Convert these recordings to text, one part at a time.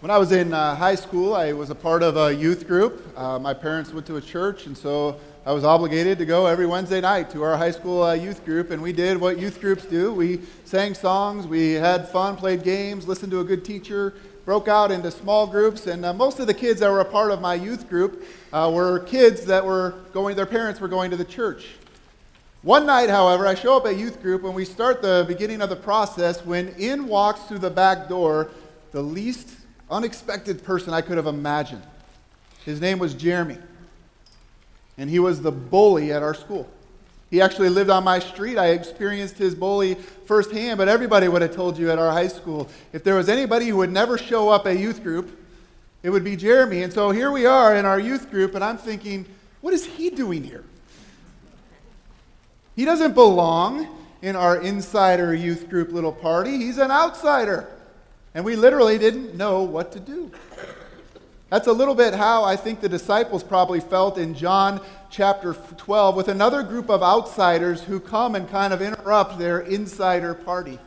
When I was in uh, high school, I was a part of a youth group. Uh, my parents went to a church, and so I was obligated to go every Wednesday night to our high school uh, youth group, and we did what youth groups do. We sang songs, we had fun, played games, listened to a good teacher, broke out into small groups, and uh, most of the kids that were a part of my youth group uh, were kids that were going, their parents were going to the church. One night, however, I show up at youth group and we start the beginning of the process when in walks through the back door the least unexpected person I could have imagined. His name was Jeremy, and he was the bully at our school. He actually lived on my street. I experienced his bully firsthand, but everybody would have told you at our high school if there was anybody who would never show up at youth group, it would be Jeremy. And so here we are in our youth group, and I'm thinking, what is he doing here? He doesn't belong in our insider youth group little party, he's an outsider. And we literally didn't know what to do. That's a little bit how I think the disciples probably felt in John chapter 12 with another group of outsiders who come and kind of interrupt their insider party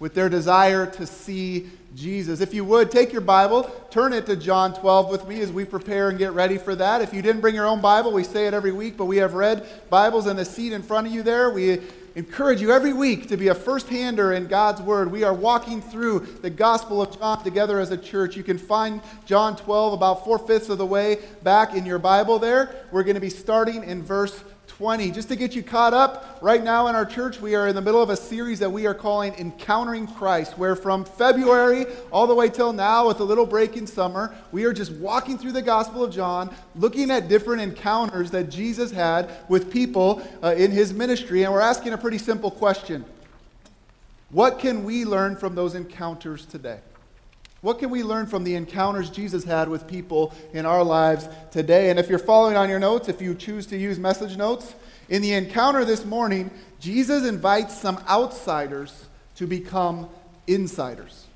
with their desire to see Jesus. If you would, take your Bible, turn it to John 12 with me as we prepare and get ready for that. If you didn't bring your own Bible, we say it every week, but we have red Bibles in the seat in front of you there. We encourage you every week to be a first hander in God's Word. We are walking through the Gospel of John together as a church. You can find John 12 about four fifths of the way back in your Bible there. We're going to be starting in verse 20. Just to get you caught up, right now in our church, we are in the middle of a series that we are calling Encountering Christ, where from February all the way till now, with a little break in summer, we are just walking through the Gospel of John, looking at different encounters that Jesus had with people uh, in his ministry, and we're asking a pretty simple question What can we learn from those encounters today? What can we learn from the encounters Jesus had with people in our lives today? And if you're following on your notes, if you choose to use message notes, in the encounter this morning, Jesus invites some outsiders to become insiders.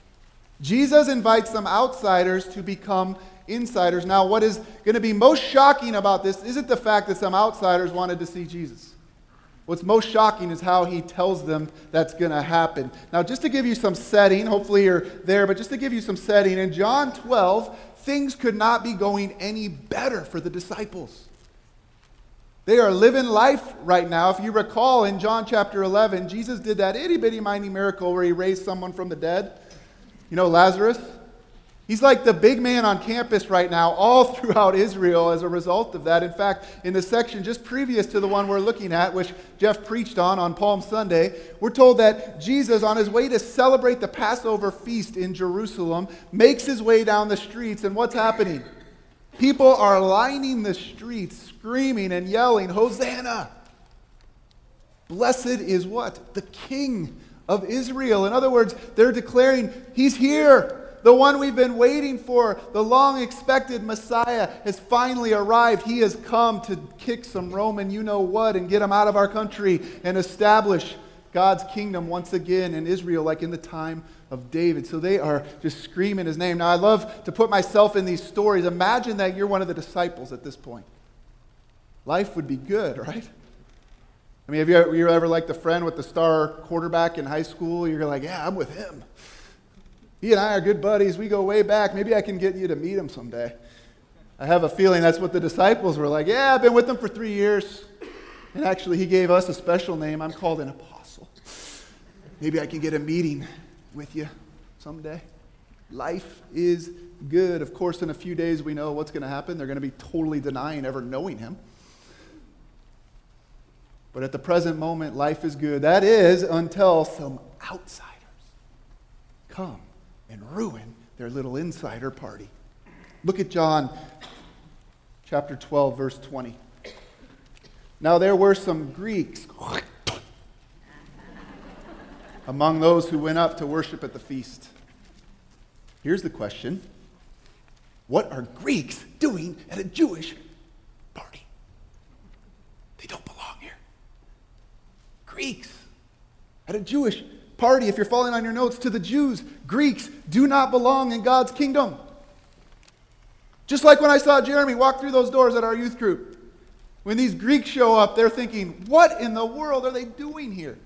Jesus invites some outsiders to become insiders. Now, what is going to be most shocking about this isn't the fact that some outsiders wanted to see Jesus. What's most shocking is how he tells them that's going to happen. Now, just to give you some setting, hopefully you're there, but just to give you some setting, in John 12, things could not be going any better for the disciples. They are living life right now. If you recall in John chapter 11, Jesus did that itty bitty mighty miracle where he raised someone from the dead. You know, Lazarus? He's like the big man on campus right now, all throughout Israel as a result of that. In fact, in the section just previous to the one we're looking at, which Jeff preached on on Palm Sunday, we're told that Jesus, on his way to celebrate the Passover feast in Jerusalem, makes his way down the streets. And what's happening? People are lining the streets, screaming and yelling, Hosanna! Blessed is what? The King of Israel. In other words, they're declaring, He's here the one we've been waiting for, the long expected Messiah, has finally arrived. He has come to kick some Roman you know what and get him out of our country and establish God's kingdom once again in Israel, like in the time of David. So they are just screaming his name. Now, I love to put myself in these stories. Imagine that you're one of the disciples at this point. Life would be good, right? I mean, have you ever, you ever like the friend with the star quarterback in high school? You're like, yeah, I'm with him. He and I are good buddies. We go way back. Maybe I can get you to meet him someday. I have a feeling that's what the disciples were like. Yeah, I've been with him for three years. And actually, he gave us a special name. I'm called an apostle. Maybe I can get a meeting with you someday. Life is good. Of course, in a few days, we know what's going to happen. They're going to be totally denying ever knowing him. But at the present moment, life is good. That is until some outsiders come and ruin their little insider party. Look at John chapter 12, verse 20. Now there were some Greeks among those who went up to worship at the feast. Here's the question What are Greeks doing at a Jewish party? They don't belong here. Greeks at a Jewish party, if you're following on your notes, to the Jews, Greeks do not belong in God's kingdom. Just like when I saw Jeremy walk through those doors at our youth group. When these Greeks show up, they're thinking, what in the world are they doing here?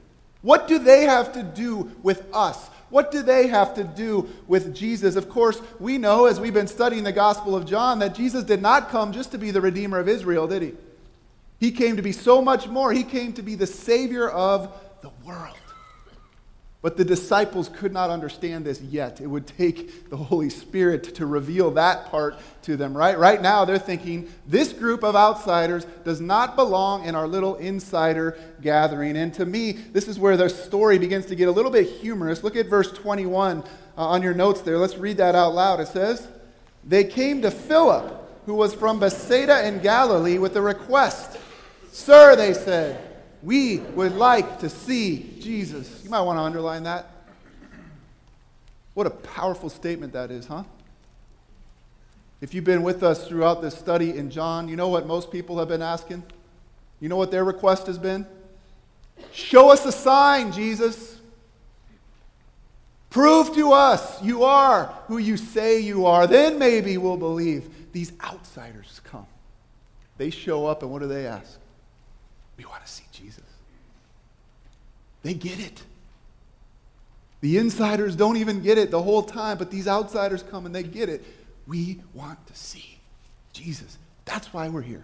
What do they have to do with us? What do they have to do with Jesus? Of course, we know as we've been studying the Gospel of John that Jesus did not come just to be the Redeemer of Israel, did he? He came to be so much more. He came to be the Savior of the world. But the disciples could not understand this yet. It would take the Holy Spirit to reveal that part to them, right? Right now, they're thinking this group of outsiders does not belong in our little insider gathering. And to me, this is where the story begins to get a little bit humorous. Look at verse 21 uh, on your notes there. Let's read that out loud. It says, They came to Philip, who was from Bethsaida in Galilee, with a request. Sir, they said, we would like to see Jesus. You might want to underline that. What a powerful statement that is, huh? If you've been with us throughout this study in John, you know what most people have been asking? You know what their request has been? Show us a sign, Jesus. Prove to us you are who you say you are. Then maybe we'll believe. These outsiders come. They show up, and what do they ask? We want to see. They get it. The insiders don't even get it the whole time, but these outsiders come and they get it. We want to see Jesus. That's why we're here.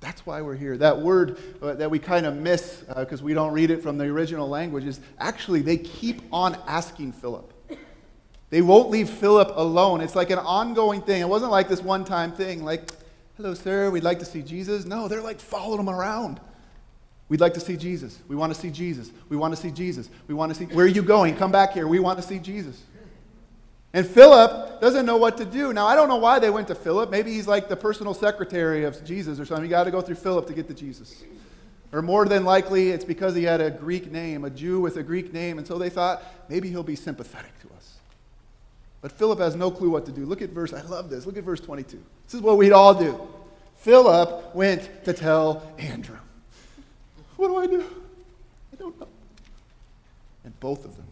That's why we're here. That word uh, that we kind of miss because uh, we don't read it from the original language is actually they keep on asking Philip. They won't leave Philip alone. It's like an ongoing thing. It wasn't like this one time thing, like, hello, sir, we'd like to see Jesus. No, they're like following him around. We'd like to see Jesus. We want to see Jesus. We want to see Jesus. We want to see. Where are you going? Come back here. We want to see Jesus. And Philip doesn't know what to do. Now, I don't know why they went to Philip. Maybe he's like the personal secretary of Jesus or something. You got to go through Philip to get to Jesus. Or more than likely, it's because he had a Greek name, a Jew with a Greek name. And so they thought maybe he'll be sympathetic to us. But Philip has no clue what to do. Look at verse, I love this. Look at verse 22. This is what we'd all do. Philip went to tell Andrew. What do I do? I don't know. And both of them,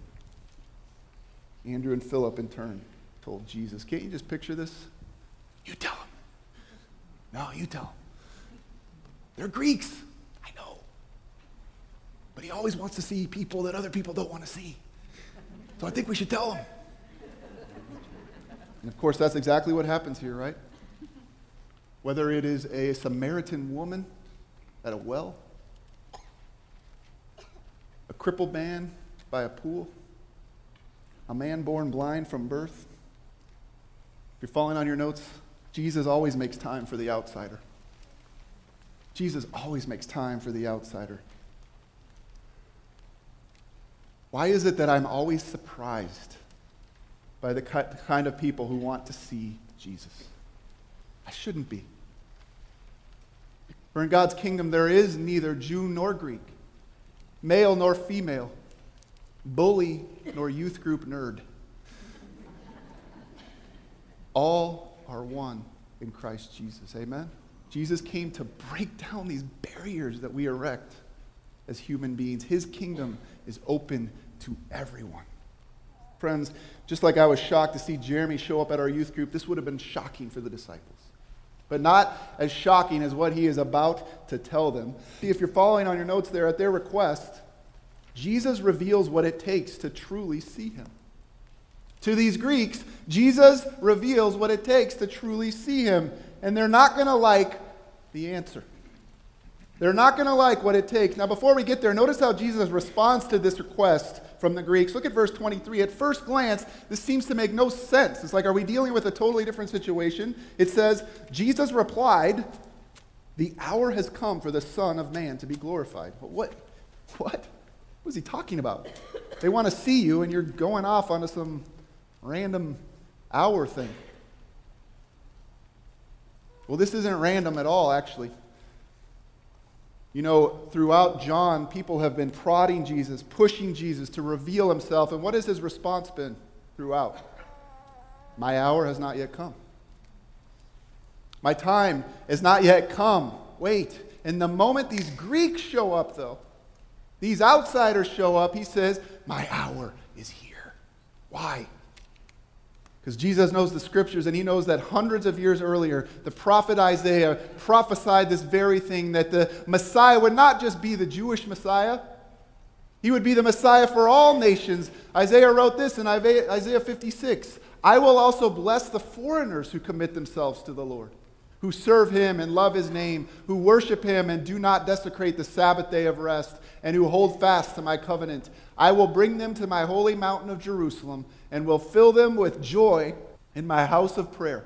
Andrew and Philip in turn, told Jesus, Can't you just picture this? You tell them. No, you tell them. They're Greeks. I know. But he always wants to see people that other people don't want to see. So I think we should tell them. And of course, that's exactly what happens here, right? Whether it is a Samaritan woman at a well, a crippled man by a pool, a man born blind from birth. If you're following on your notes, Jesus always makes time for the outsider. Jesus always makes time for the outsider. Why is it that I'm always surprised by the kind of people who want to see Jesus? I shouldn't be. For in God's kingdom, there is neither Jew nor Greek male nor female, bully nor youth group nerd. All are one in Christ Jesus. Amen? Jesus came to break down these barriers that we erect as human beings. His kingdom is open to everyone. Friends, just like I was shocked to see Jeremy show up at our youth group, this would have been shocking for the disciples but not as shocking as what he is about to tell them. See, if you're following on your notes there, at their request, Jesus reveals what it takes to truly see him. To these Greeks, Jesus reveals what it takes to truly see him, and they're not going to like the answer. They're not going to like what it takes. Now, before we get there, notice how Jesus responds to this request from the Greeks. Look at verse 23. At first glance, this seems to make no sense. It's like, are we dealing with a totally different situation? It says, Jesus replied, The hour has come for the Son of Man to be glorified. What? What? What is he talking about? They want to see you, and you're going off onto some random hour thing. Well, this isn't random at all, actually. You know, throughout John, people have been prodding Jesus, pushing Jesus to reveal himself. And what has his response been throughout? My hour has not yet come. My time has not yet come. Wait. And the moment these Greeks show up, though, these outsiders show up, he says, My hour is here. Why? Because Jesus knows the scriptures and he knows that hundreds of years earlier, the prophet Isaiah prophesied this very thing that the Messiah would not just be the Jewish Messiah, He would be the Messiah for all nations. Isaiah wrote this in Isaiah 56 I will also bless the foreigners who commit themselves to the Lord, who serve him and love his name, who worship him and do not desecrate the Sabbath day of rest, and who hold fast to my covenant. I will bring them to my holy mountain of Jerusalem and will fill them with joy in my house of prayer.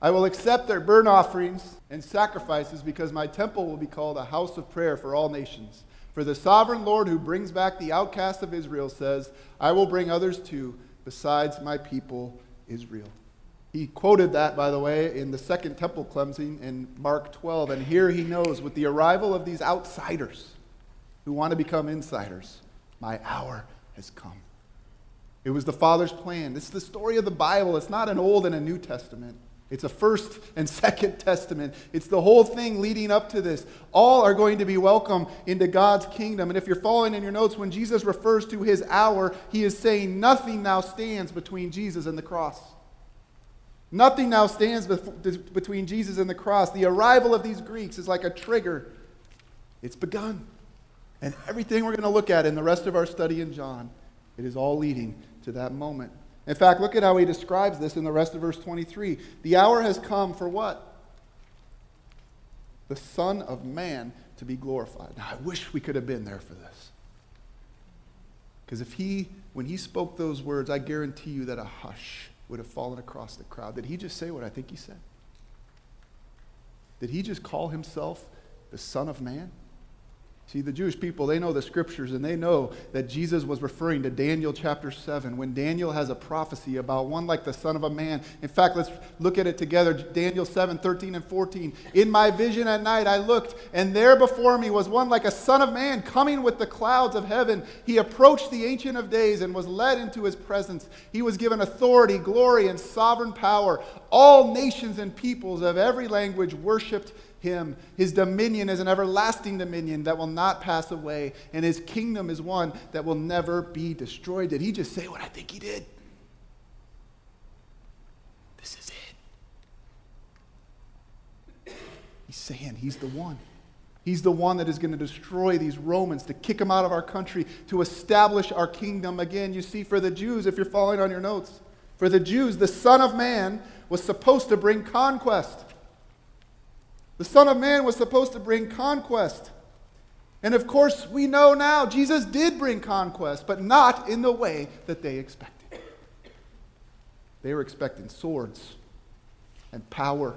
I will accept their burnt offerings and sacrifices because my temple will be called a house of prayer for all nations. For the sovereign Lord who brings back the outcast of Israel says, I will bring others too, besides my people Israel. He quoted that, by the way, in the second temple cleansing in Mark 12. And here he knows with the arrival of these outsiders who want to become insiders, my hour has come. It was the Father's plan. Is the story of the Bible. It's not an Old and a New Testament. It's a First and Second Testament. It's the whole thing leading up to this. All are going to be welcome into God's kingdom. And if you're following in your notes, when Jesus refers to his hour, he is saying nothing now stands between Jesus and the cross. Nothing now stands between Jesus and the cross. The arrival of these Greeks is like a trigger. It's begun. And everything we're going to look at in the rest of our study in John, it is all leading to that moment. In fact, look at how he describes this in the rest of verse 23. The hour has come for what? The Son of Man to be glorified. Now, I wish we could have been there for this. Because if he, when he spoke those words, I guarantee you that a hush would have fallen across the crowd. Did he just say what I think he said? Did he just call himself the Son of Man? See, the Jewish people, they know the scriptures and they know that Jesus was referring to Daniel chapter 7 when Daniel has a prophecy about one like the Son of a Man. In fact, let's look at it together. Daniel 7 13 and 14. In my vision at night I looked, and there before me was one like a Son of Man coming with the clouds of heaven. He approached the Ancient of Days and was led into his presence. He was given authority, glory, and sovereign power. All nations and peoples of every language worshiped him. His dominion is an everlasting dominion that will not pass away, and his kingdom is one that will never be destroyed. Did he just say what I think he did? This is it. He's saying he's the one. He's the one that is going to destroy these Romans, to kick them out of our country, to establish our kingdom again. You see, for the Jews, if you're following on your notes, for the Jews, the Son of Man was supposed to bring conquest. The Son of Man was supposed to bring conquest. And of course, we know now Jesus did bring conquest, but not in the way that they expected. They were expecting swords and power.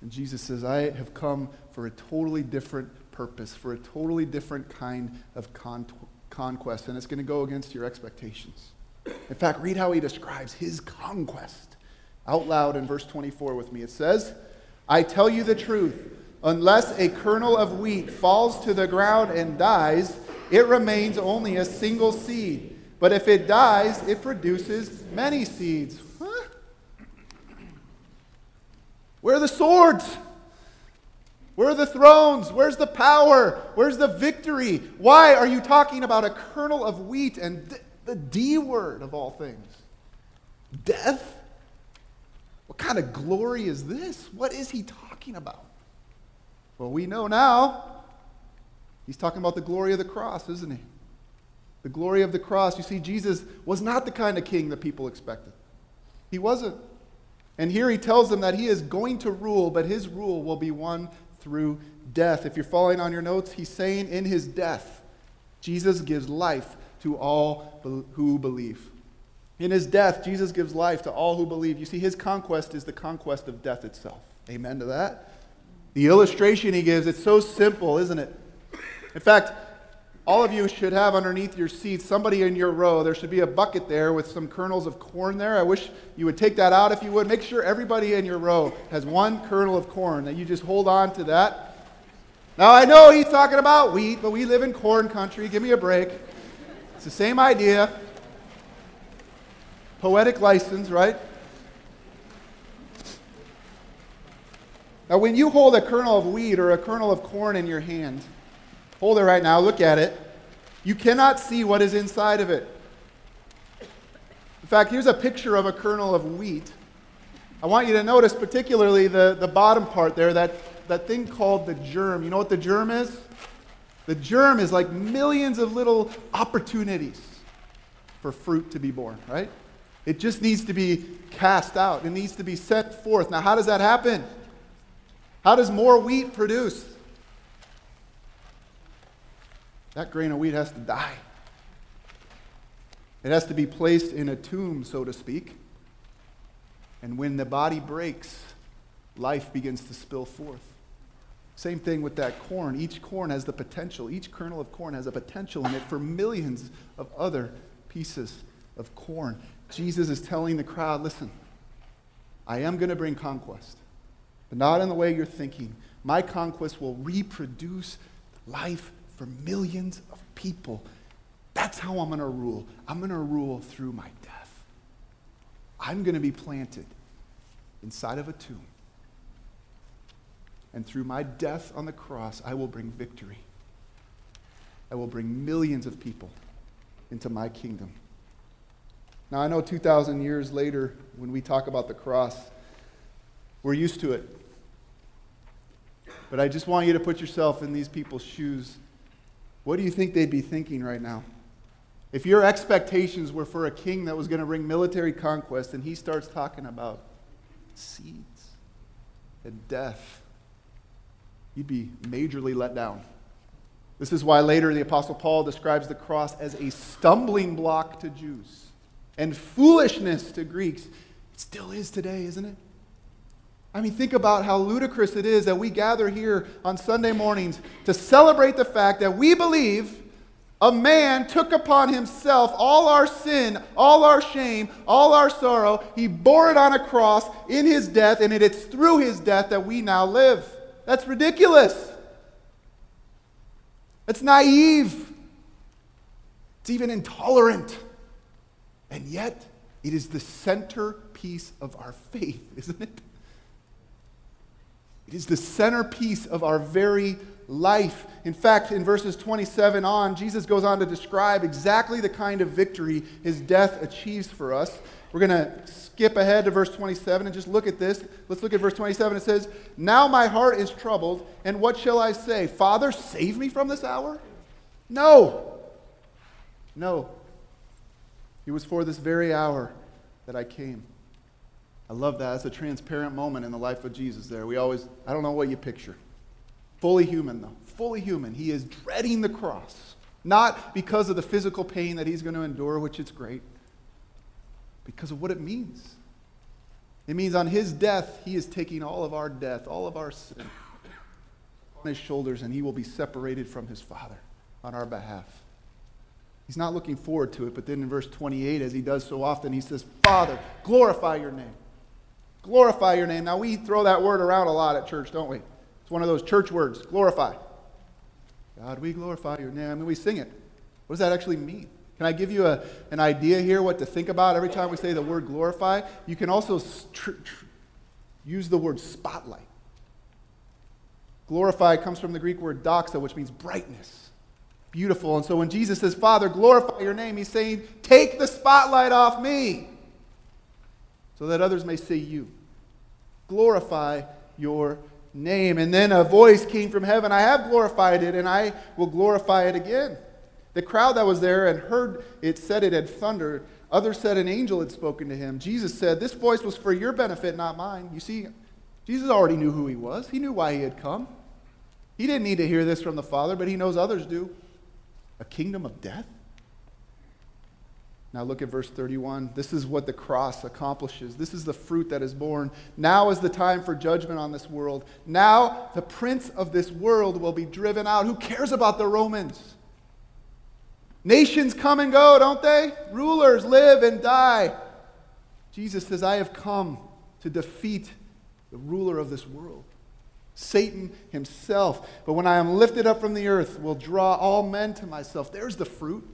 And Jesus says, I have come for a totally different purpose, for a totally different kind of con- conquest, and it's going to go against your expectations. In fact, read how he describes his conquest out loud in verse 24 with me. It says, I tell you the truth. Unless a kernel of wheat falls to the ground and dies, it remains only a single seed. But if it dies, it produces many seeds. Where are the swords? Where are the thrones? Where's the power? Where's the victory? Why are you talking about a kernel of wheat and the D word of all things? Death? What kind of glory is this? What is he talking about? Well, we know now. He's talking about the glory of the cross, isn't he? The glory of the cross. You see, Jesus was not the kind of king that people expected. He wasn't. And here he tells them that he is going to rule, but his rule will be won through death. If you're following on your notes, he's saying in his death, Jesus gives life to all who believe. In his death, Jesus gives life to all who believe. You see, his conquest is the conquest of death itself. Amen to that? The illustration he gives, it's so simple, isn't it? In fact, all of you should have underneath your seats, somebody in your row, there should be a bucket there with some kernels of corn there. I wish you would take that out if you would. Make sure everybody in your row has one kernel of corn, that you just hold on to that. Now, I know he's talking about wheat, but we live in corn country. Give me a break. It's the same idea. Poetic license, right? Now, when you hold a kernel of wheat or a kernel of corn in your hand, hold it right now, look at it. You cannot see what is inside of it. In fact, here's a picture of a kernel of wheat. I want you to notice particularly the, the bottom part there, that, that thing called the germ. You know what the germ is? The germ is like millions of little opportunities for fruit to be born, right? It just needs to be cast out. It needs to be set forth. Now, how does that happen? How does more wheat produce? That grain of wheat has to die. It has to be placed in a tomb, so to speak. And when the body breaks, life begins to spill forth. Same thing with that corn. Each corn has the potential, each kernel of corn has a potential in it for millions of other pieces of corn. Jesus is telling the crowd listen, I am going to bring conquest, but not in the way you're thinking. My conquest will reproduce life for millions of people. That's how I'm going to rule. I'm going to rule through my death. I'm going to be planted inside of a tomb. And through my death on the cross, I will bring victory. I will bring millions of people into my kingdom. Now, I know 2,000 years later, when we talk about the cross, we're used to it. But I just want you to put yourself in these people's shoes. What do you think they'd be thinking right now? If your expectations were for a king that was going to bring military conquest and he starts talking about seeds and death, you'd be majorly let down. This is why later the Apostle Paul describes the cross as a stumbling block to Jews and foolishness to Greeks. It still is today, isn't it? I mean, think about how ludicrous it is that we gather here on Sunday mornings to celebrate the fact that we believe a man took upon himself all our sin, all our shame, all our sorrow. He bore it on a cross in his death, and it's through his death that we now live. That's ridiculous. It's naive. It's even intolerant. And yet, it is the centerpiece of our faith, isn't it? It is the centerpiece of our very life. In fact, in verses 27 on, Jesus goes on to describe exactly the kind of victory his death achieves for us. We're going to skip ahead to verse 27 and just look at this. Let's look at verse 27. It says, Now my heart is troubled, and what shall I say? Father, save me from this hour? No. No. It was for this very hour that I came. I love that. It's a transparent moment in the life of Jesus there. We always, I don't know what you picture. Fully human, though. Fully human. He is dreading the cross. Not because of the physical pain that he's going to endure, which is great, because of what it means. It means on his death, he is taking all of our death, all of our sin on his shoulders, and he will be separated from his Father on our behalf. He's not looking forward to it, but then in verse 28, as he does so often, he says, Father, glorify your name. Glorify your name. Now, we throw that word around a lot at church, don't we? It's one of those church words glorify. God, we glorify your name. I mean, we sing it. What does that actually mean? Can I give you a, an idea here what to think about every time we say the word glorify? You can also tr- tr- use the word spotlight. Glorify comes from the Greek word doxa, which means brightness. Beautiful. And so when Jesus says, Father, glorify your name, he's saying, Take the spotlight off me so that others may see you. Glorify your name. And then a voice came from heaven I have glorified it, and I will glorify it again. The crowd that was there and heard it said it had thundered. Others said an angel had spoken to him. Jesus said, This voice was for your benefit, not mine. You see, Jesus already knew who he was, he knew why he had come. He didn't need to hear this from the Father, but he knows others do. A kingdom of death? Now look at verse 31. This is what the cross accomplishes. This is the fruit that is born. Now is the time for judgment on this world. Now the prince of this world will be driven out. Who cares about the Romans? Nations come and go, don't they? Rulers live and die. Jesus says, I have come to defeat the ruler of this world, Satan himself. But when I am lifted up from the earth, will draw all men to myself. There's the fruit.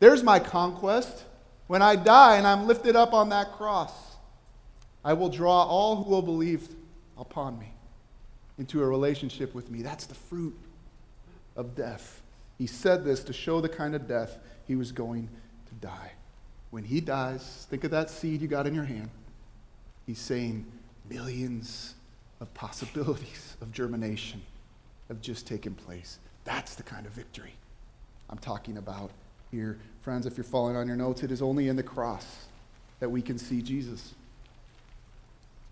There's my conquest. When I die and I'm lifted up on that cross, I will draw all who will believe upon me into a relationship with me. That's the fruit of death. He said this to show the kind of death he was going to die. When he dies, think of that seed you got in your hand. He's saying millions of possibilities of germination have just taken place. That's the kind of victory I'm talking about here. Friends, if you're following on your notes, it is only in the cross that we can see Jesus.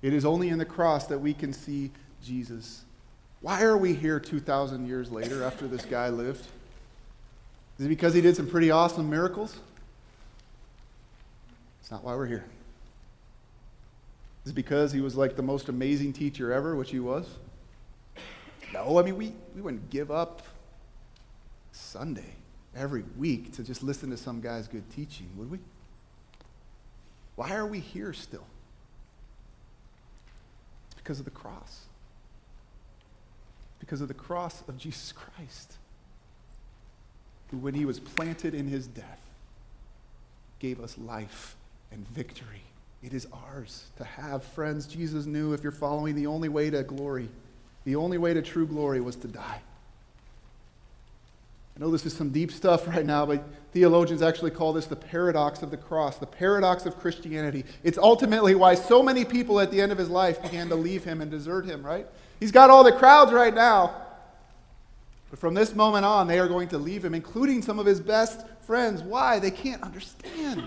It is only in the cross that we can see Jesus. Why are we here 2,000 years later after this guy lived? Is it because he did some pretty awesome miracles? It's not why we're here. Is because he was like the most amazing teacher ever, which he was? No, I mean, we, we wouldn't give up Sunday every week to just listen to some guy's good teaching, would we? Why are we here still? Because of the cross. Because of the cross of Jesus Christ, who, when he was planted in his death, gave us life and victory. It is ours to have. Friends, Jesus knew if you're following the only way to glory, the only way to true glory was to die. I know this is some deep stuff right now, but theologians actually call this the paradox of the cross, the paradox of Christianity. It's ultimately why so many people at the end of his life began to leave him and desert him, right? He's got all the crowds right now. But from this moment on, they are going to leave him, including some of his best friends. Why? They can't understand.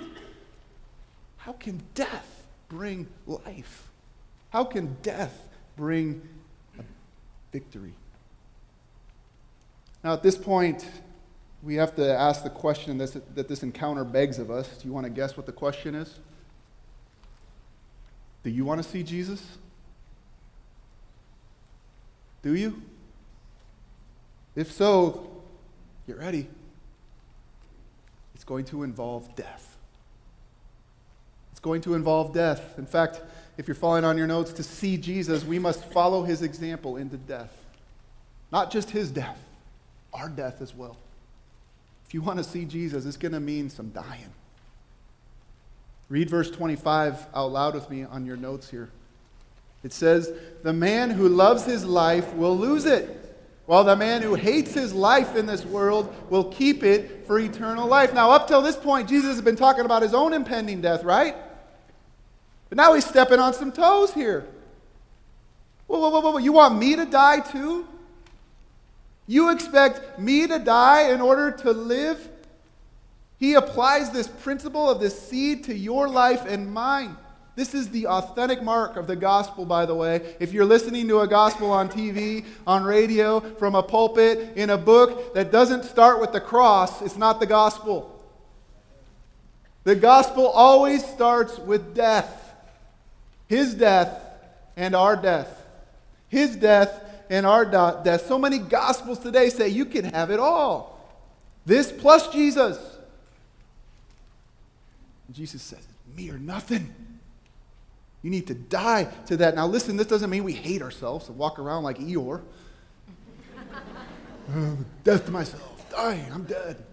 How can death bring life? How can death bring victory? Now, at this point, we have to ask the question that this encounter begs of us. Do you want to guess what the question is? Do you want to see Jesus? Do you? If so, get ready. It's going to involve death. Going to involve death. In fact, if you're following on your notes, to see Jesus, we must follow his example into death. Not just his death, our death as well. If you want to see Jesus, it's going to mean some dying. Read verse 25 out loud with me on your notes here. It says, The man who loves his life will lose it, while the man who hates his life in this world will keep it for eternal life. Now, up till this point, Jesus has been talking about his own impending death, right? Now he's stepping on some toes here. Whoa, whoa, whoa, whoa. You want me to die too? You expect me to die in order to live? He applies this principle of this seed to your life and mine. This is the authentic mark of the gospel, by the way. If you're listening to a gospel on TV, on radio, from a pulpit, in a book that doesn't start with the cross, it's not the gospel. The gospel always starts with death His death and our death. His death and our death. So many gospels today say you can have it all. This plus Jesus. Jesus says, me or nothing. You need to die to that. Now, listen, this doesn't mean we hate ourselves and walk around like Eeyore. death to myself, dying, I'm dead.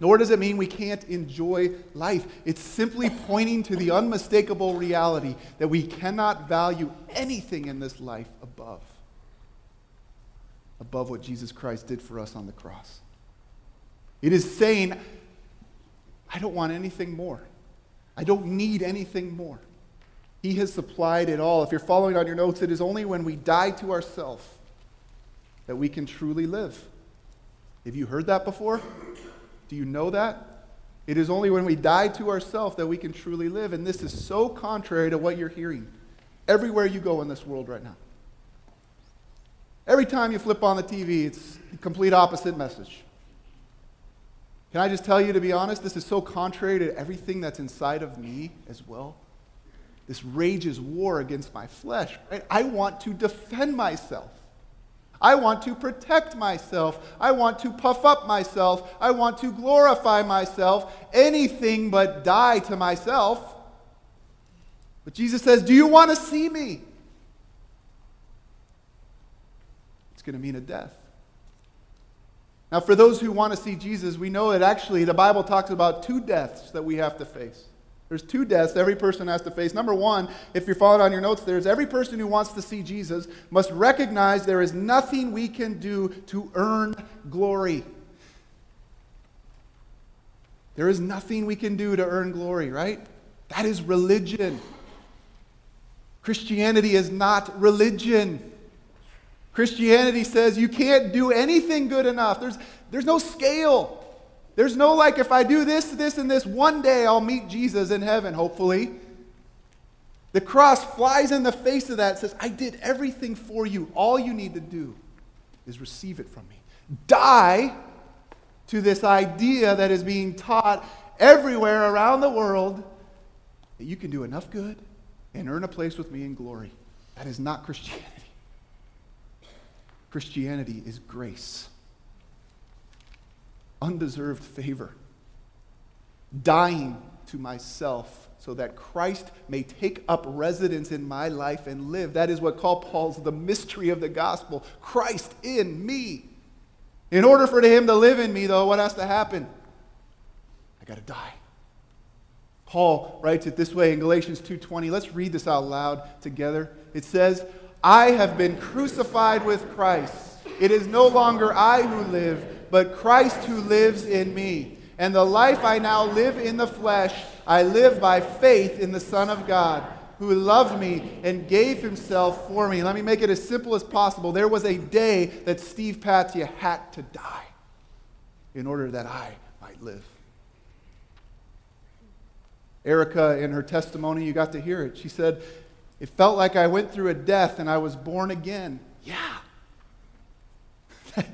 Nor does it mean we can't enjoy life. It's simply pointing to the unmistakable reality that we cannot value anything in this life above above what Jesus Christ did for us on the cross. It is saying, I don't want anything more. I don't need anything more. He has supplied it all. If you're following on your notes, it is only when we die to ourselves that we can truly live. Have you heard that before? Do you know that? It is only when we die to ourselves that we can truly live. And this is so contrary to what you're hearing everywhere you go in this world right now. Every time you flip on the TV, it's the complete opposite message. Can I just tell you, to be honest, this is so contrary to everything that's inside of me as well. This rages war against my flesh. Right? I want to defend myself. I want to protect myself. I want to puff up myself. I want to glorify myself. Anything but die to myself. But Jesus says, Do you want to see me? It's going to mean a death. Now, for those who want to see Jesus, we know that actually the Bible talks about two deaths that we have to face. There's two deaths every person has to face. Number one, if you're following on your notes, there's every person who wants to see Jesus must recognize there is nothing we can do to earn glory. There is nothing we can do to earn glory, right? That is religion. Christianity is not religion. Christianity says you can't do anything good enough. There's, there's no scale. There's no like, if I do this, this, and this, one day I'll meet Jesus in heaven, hopefully. The cross flies in the face of that, says, I did everything for you. All you need to do is receive it from me. Die to this idea that is being taught everywhere around the world that you can do enough good and earn a place with me in glory. That is not Christianity. Christianity is grace, undeserved favor, dying to myself so that Christ may take up residence in my life and live. That is what Paul calls the mystery of the gospel Christ in me. In order for him to live in me, though, what has to happen? I got to die. Paul writes it this way in Galatians 2:20. Let's read this out loud together. It says, I have been crucified with Christ. It is no longer I who live, but Christ who lives in me. And the life I now live in the flesh, I live by faith in the Son of God, who loved me and gave himself for me. Let me make it as simple as possible. There was a day that Steve Patia had to die in order that I might live. Erica, in her testimony, you got to hear it. She said, it felt like I went through a death and I was born again. Yeah.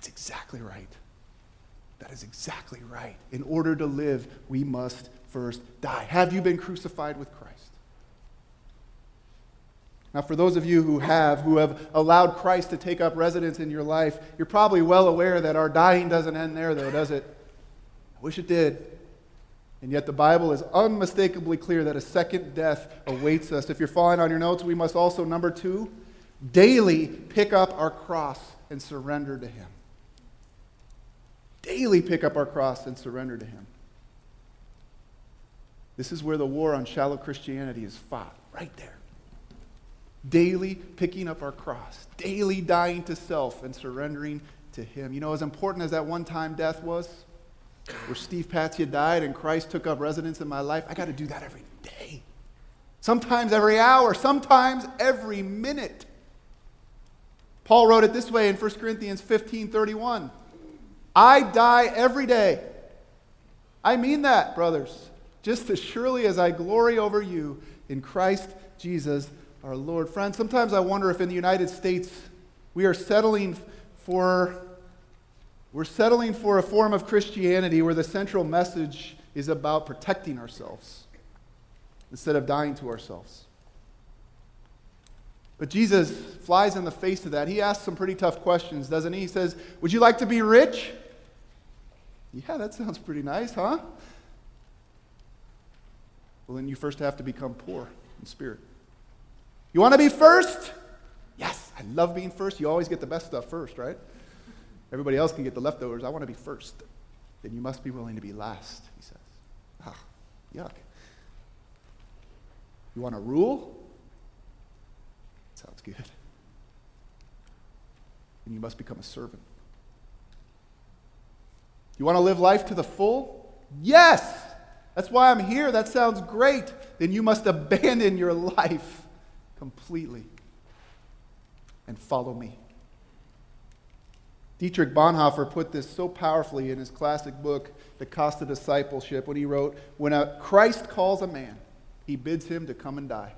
That's exactly right. That is exactly right. In order to live, we must first die. Have you been crucified with Christ? Now, for those of you who have, who have allowed Christ to take up residence in your life, you're probably well aware that our dying doesn't end there, though, does it? I wish it did. And yet the Bible is unmistakably clear that a second death awaits us. If you're following on your notes, we must also, number two, daily pick up our cross and surrender to Him. Daily pick up our cross and surrender to Him. This is where the war on shallow Christianity is fought, right there. Daily picking up our cross, daily dying to self and surrendering to Him. You know, as important as that one time death was, where Steve Patia died and Christ took up residence in my life, I got to do that every day. Sometimes every hour, sometimes every minute. Paul wrote it this way in 1 Corinthians 15 31. I die every day. I mean that, brothers, just as surely as I glory over you in Christ Jesus our Lord. Friends, sometimes I wonder if in the United States we are settling for we're settling for a form of Christianity where the central message is about protecting ourselves instead of dying to ourselves. But Jesus flies in the face of that. He asks some pretty tough questions, doesn't he? He says, Would you like to be rich? Yeah, that sounds pretty nice, huh? Well, then you first have to become poor in spirit. You want to be first? Yes, I love being first. You always get the best stuff first, right? Everybody else can get the leftovers. I want to be first. Then you must be willing to be last, he says. Ah, yuck. You want to rule? Sounds good. And you must become a servant. You want to live life to the full? Yes! That's why I'm here. That sounds great. Then you must abandon your life completely and follow me. Dietrich Bonhoeffer put this so powerfully in his classic book, The Cost of Discipleship, when he wrote, When a Christ calls a man, he bids him to come and die.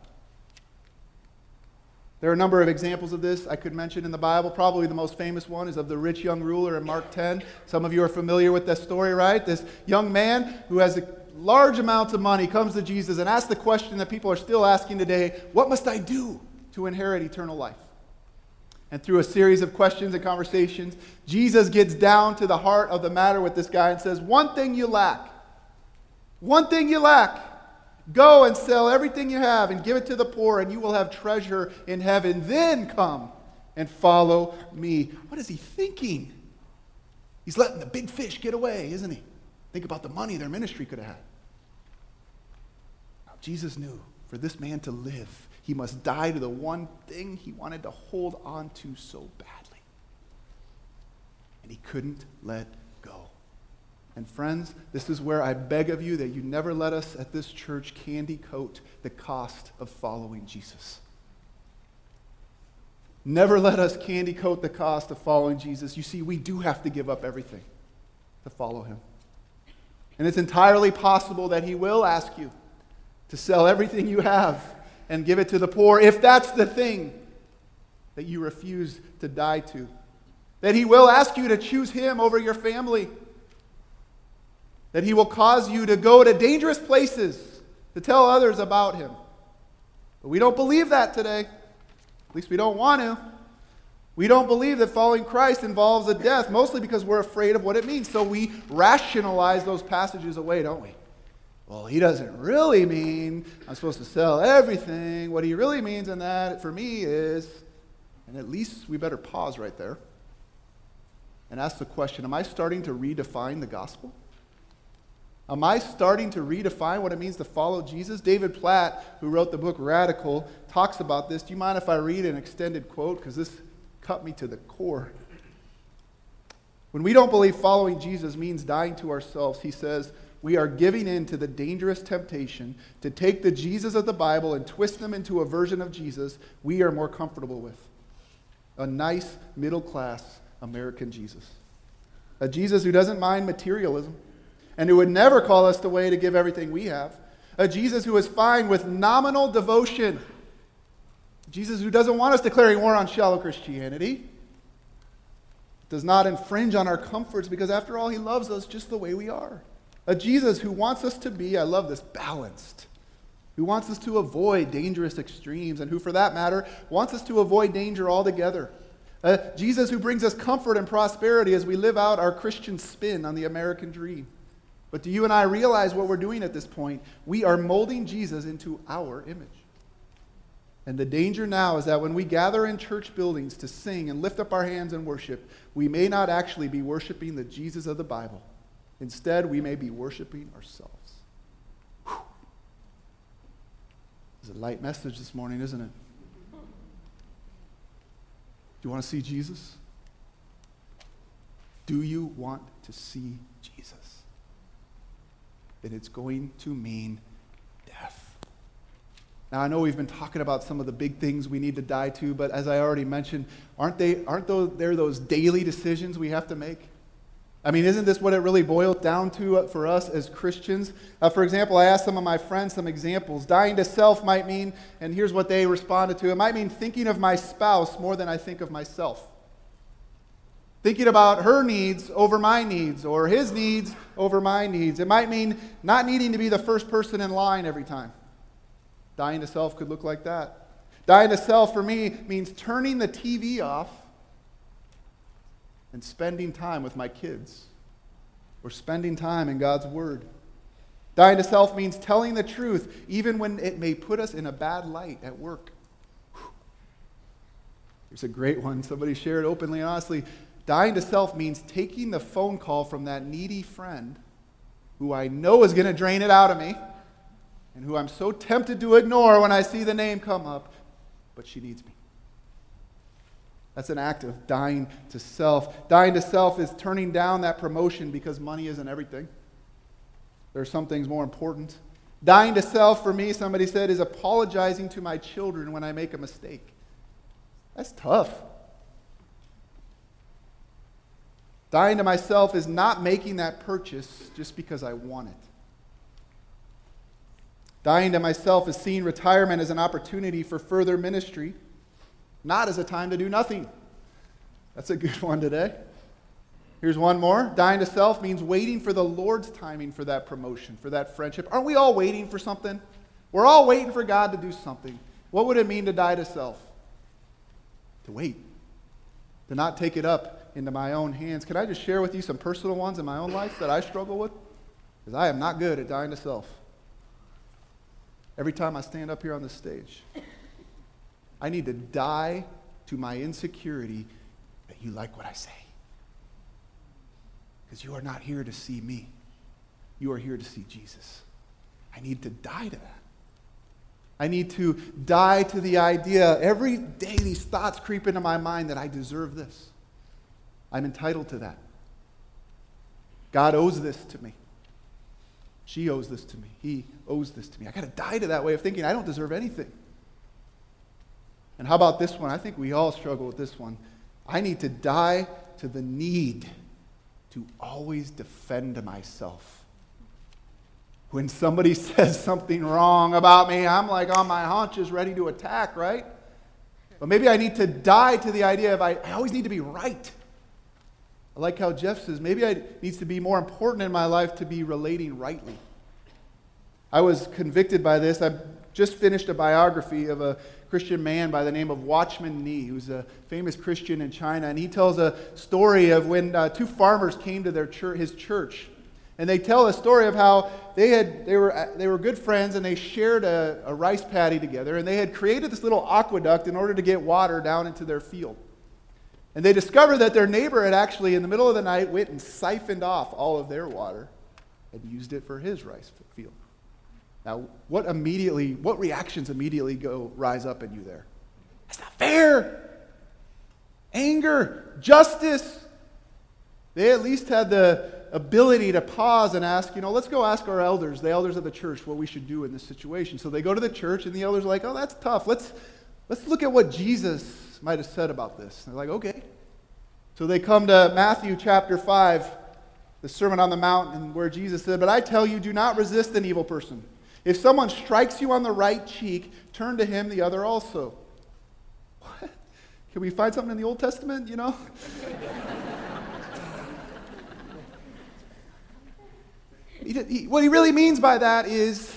There are a number of examples of this I could mention in the Bible. Probably the most famous one is of the rich young ruler in Mark 10. Some of you are familiar with that story, right? This young man who has large amounts of money comes to Jesus and asks the question that people are still asking today What must I do to inherit eternal life? And through a series of questions and conversations, Jesus gets down to the heart of the matter with this guy and says, One thing you lack. One thing you lack. Go and sell everything you have and give it to the poor, and you will have treasure in heaven. Then come and follow me. What is he thinking? He's letting the big fish get away, isn't he? Think about the money their ministry could have had. Now, Jesus knew for this man to live, he must die to the one thing he wanted to hold on to so badly. And he couldn't let. And friends, this is where I beg of you that you never let us at this church candy coat the cost of following Jesus. Never let us candy coat the cost of following Jesus. You see, we do have to give up everything to follow him. And it's entirely possible that he will ask you to sell everything you have and give it to the poor if that's the thing that you refuse to die to. That he will ask you to choose him over your family. That he will cause you to go to dangerous places to tell others about him. But we don't believe that today. At least we don't want to. We don't believe that following Christ involves a death, mostly because we're afraid of what it means. So we rationalize those passages away, don't we? Well, he doesn't really mean I'm supposed to sell everything. What he really means in that for me is, and at least we better pause right there and ask the question Am I starting to redefine the gospel? Am I starting to redefine what it means to follow Jesus? David Platt, who wrote the book Radical, talks about this. Do you mind if I read an extended quote? Because this cut me to the core. When we don't believe following Jesus means dying to ourselves, he says, we are giving in to the dangerous temptation to take the Jesus of the Bible and twist them into a version of Jesus we are more comfortable with. A nice, middle class American Jesus. A Jesus who doesn't mind materialism and who would never call us the way to give everything we have. A Jesus who is fine with nominal devotion. Jesus who doesn't want us declaring war on shallow Christianity. Does not infringe on our comforts because, after all, he loves us just the way we are. A Jesus who wants us to be, I love this, balanced. Who wants us to avoid dangerous extremes, and who, for that matter, wants us to avoid danger altogether. A Jesus who brings us comfort and prosperity as we live out our Christian spin on the American dream. But do you and I realize what we're doing at this point? We are molding Jesus into our image. And the danger now is that when we gather in church buildings to sing and lift up our hands and worship, we may not actually be worshiping the Jesus of the Bible. Instead, we may be worshiping ourselves. It's a light message this morning, isn't it? Do you want to see Jesus? Do you want to see? Then it's going to mean death. Now I know we've been talking about some of the big things we need to die to, but as I already mentioned, aren't they aren't those, there those daily decisions we have to make? I mean, isn't this what it really boils down to for us as Christians? Uh, for example, I asked some of my friends some examples. Dying to self might mean, and here's what they responded to it might mean thinking of my spouse more than I think of myself. Thinking about her needs over my needs, or his needs over my needs. It might mean not needing to be the first person in line every time. Dying to self could look like that. Dying to self for me means turning the TV off and spending time with my kids or spending time in God's Word. Dying to self means telling the truth, even when it may put us in a bad light at work. Here's a great one. Somebody shared openly and honestly. Dying to self means taking the phone call from that needy friend who I know is going to drain it out of me and who I'm so tempted to ignore when I see the name come up, but she needs me. That's an act of dying to self. Dying to self is turning down that promotion because money isn't everything. There are some things more important. Dying to self, for me, somebody said, is apologizing to my children when I make a mistake. That's tough. Dying to myself is not making that purchase just because I want it. Dying to myself is seeing retirement as an opportunity for further ministry not as a time to do nothing. That's a good one today. Here's one more. Dying to self means waiting for the Lord's timing for that promotion, for that friendship. Aren't we all waiting for something? We're all waiting for God to do something. What would it mean to die to self? To wait. To not take it up into my own hands. Can I just share with you some personal ones in my own life that I struggle with? Because I am not good at dying to self. Every time I stand up here on this stage, I need to die to my insecurity that you like what I say. Because you are not here to see me, you are here to see Jesus. I need to die to that. I need to die to the idea. Every day, these thoughts creep into my mind that I deserve this. I'm entitled to that. God owes this to me. She owes this to me. He owes this to me. I got to die to that way of thinking. I don't deserve anything. And how about this one? I think we all struggle with this one. I need to die to the need to always defend myself. When somebody says something wrong about me, I'm like on my haunches ready to attack, right? But maybe I need to die to the idea of I, I always need to be right. I like how Jeff says maybe it needs to be more important in my life to be relating rightly. I was convicted by this. I just finished a biography of a Christian man by the name of Watchman Nee, who's a famous Christian in China. And he tells a story of when uh, two farmers came to their church, his church. And they tell a story of how they, had, they, were, they were good friends and they shared a, a rice paddy together. And they had created this little aqueduct in order to get water down into their field. And they discovered that their neighbor had actually, in the middle of the night, went and siphoned off all of their water and used it for his rice field. Now, what immediately, what reactions immediately go rise up in you there? That's not fair. Anger, justice. They at least had the ability to pause and ask, you know, let's go ask our elders, the elders of the church, what we should do in this situation. So they go to the church, and the elders are like, oh, that's tough. Let's, let's look at what Jesus might have said about this. And they're like, okay. So they come to Matthew chapter 5, the Sermon on the Mount, and where Jesus said, But I tell you, do not resist an evil person. If someone strikes you on the right cheek, turn to him the other also. What? Can we find something in the Old Testament, you know? what he really means by that is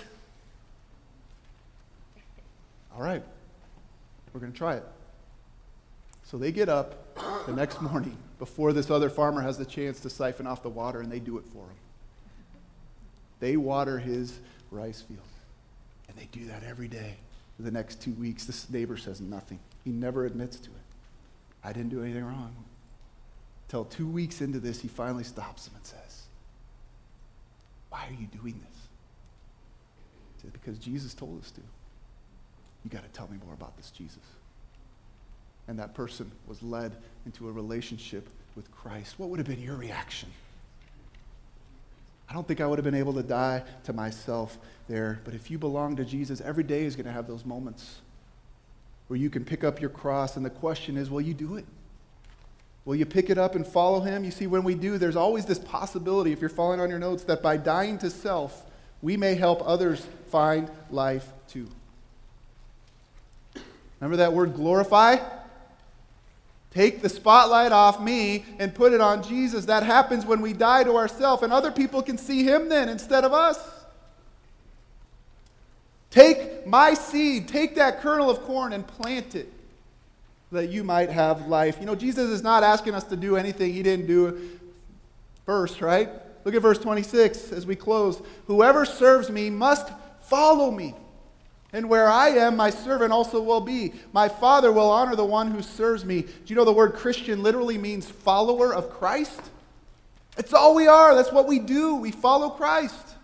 all right, we're going to try it. So they get up the next morning before this other farmer has the chance to siphon off the water, and they do it for him. They water his rice field. And they do that every day for the next two weeks. This neighbor says nothing. He never admits to it. I didn't do anything wrong. Till two weeks into this, he finally stops him and says, Why are you doing this? He said, Because Jesus told us to. You got to tell me more about this Jesus. And that person was led into a relationship with Christ. What would have been your reaction? I don't think I would have been able to die to myself there. But if you belong to Jesus, every day is going to have those moments where you can pick up your cross. And the question is, will you do it? Will you pick it up and follow him? You see, when we do, there's always this possibility, if you're following on your notes, that by dying to self, we may help others find life too. Remember that word glorify? Take the spotlight off me and put it on Jesus. That happens when we die to ourselves, and other people can see him then instead of us. Take my seed, take that kernel of corn and plant it that you might have life. You know, Jesus is not asking us to do anything he didn't do first, right? Look at verse 26 as we close. Whoever serves me must follow me. And where I am, my servant also will be. My Father will honor the one who serves me. Do you know the word Christian literally means follower of Christ? It's all we are. That's what we do. We follow Christ.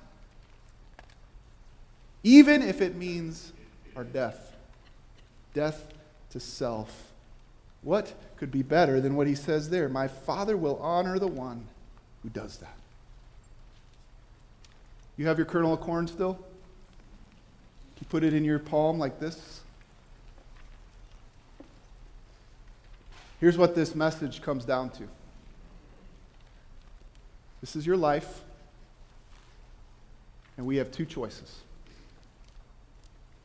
Even if it means our death death to self. What could be better than what he says there? My Father will honor the one who does that. You have your kernel of corn still? You put it in your palm like this. Here's what this message comes down to this is your life, and we have two choices.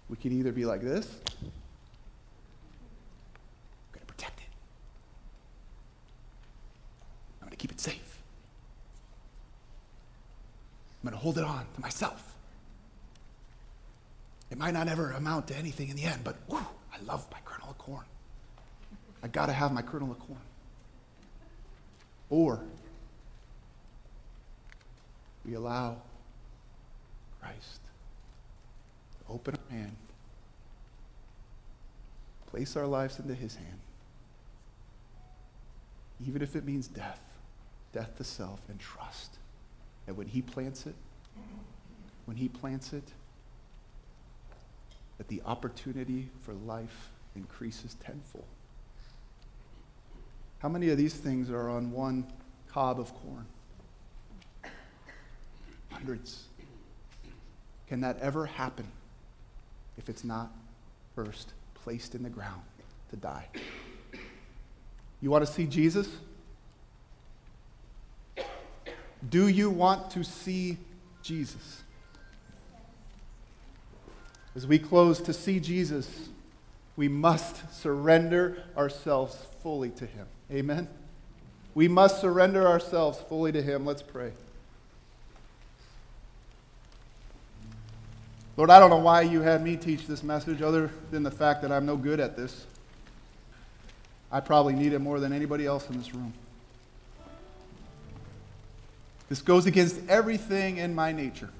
We can either be like this, I'm going to protect it, I'm going to keep it safe, I'm going to hold it on to myself. It might not ever amount to anything in the end, but whew, I love my kernel of corn. I got to have my kernel of corn. Or we allow Christ to open our hand, place our lives into his hand, even if it means death, death to self, and trust that when he plants it, when he plants it, that the opportunity for life increases tenfold. How many of these things are on one cob of corn? Hundreds. Can that ever happen if it's not first placed in the ground to die. You want to see Jesus? Do you want to see Jesus? As we close to see Jesus, we must surrender ourselves fully to Him. Amen? We must surrender ourselves fully to Him. Let's pray. Lord, I don't know why you had me teach this message other than the fact that I'm no good at this. I probably need it more than anybody else in this room. This goes against everything in my nature.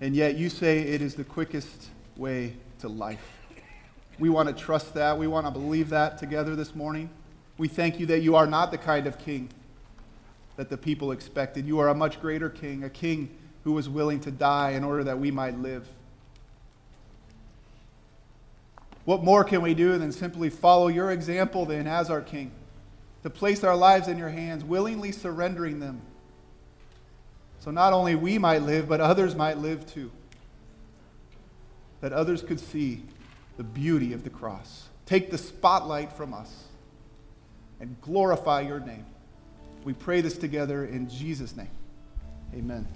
And yet you say it is the quickest way to life. We want to trust that. We want to believe that together this morning. We thank you that you are not the kind of king that the people expected. You are a much greater king, a king who was willing to die in order that we might live. What more can we do than simply follow your example then as our king? To place our lives in your hands, willingly surrendering them. So not only we might live, but others might live too. That others could see the beauty of the cross. Take the spotlight from us and glorify your name. We pray this together in Jesus' name. Amen.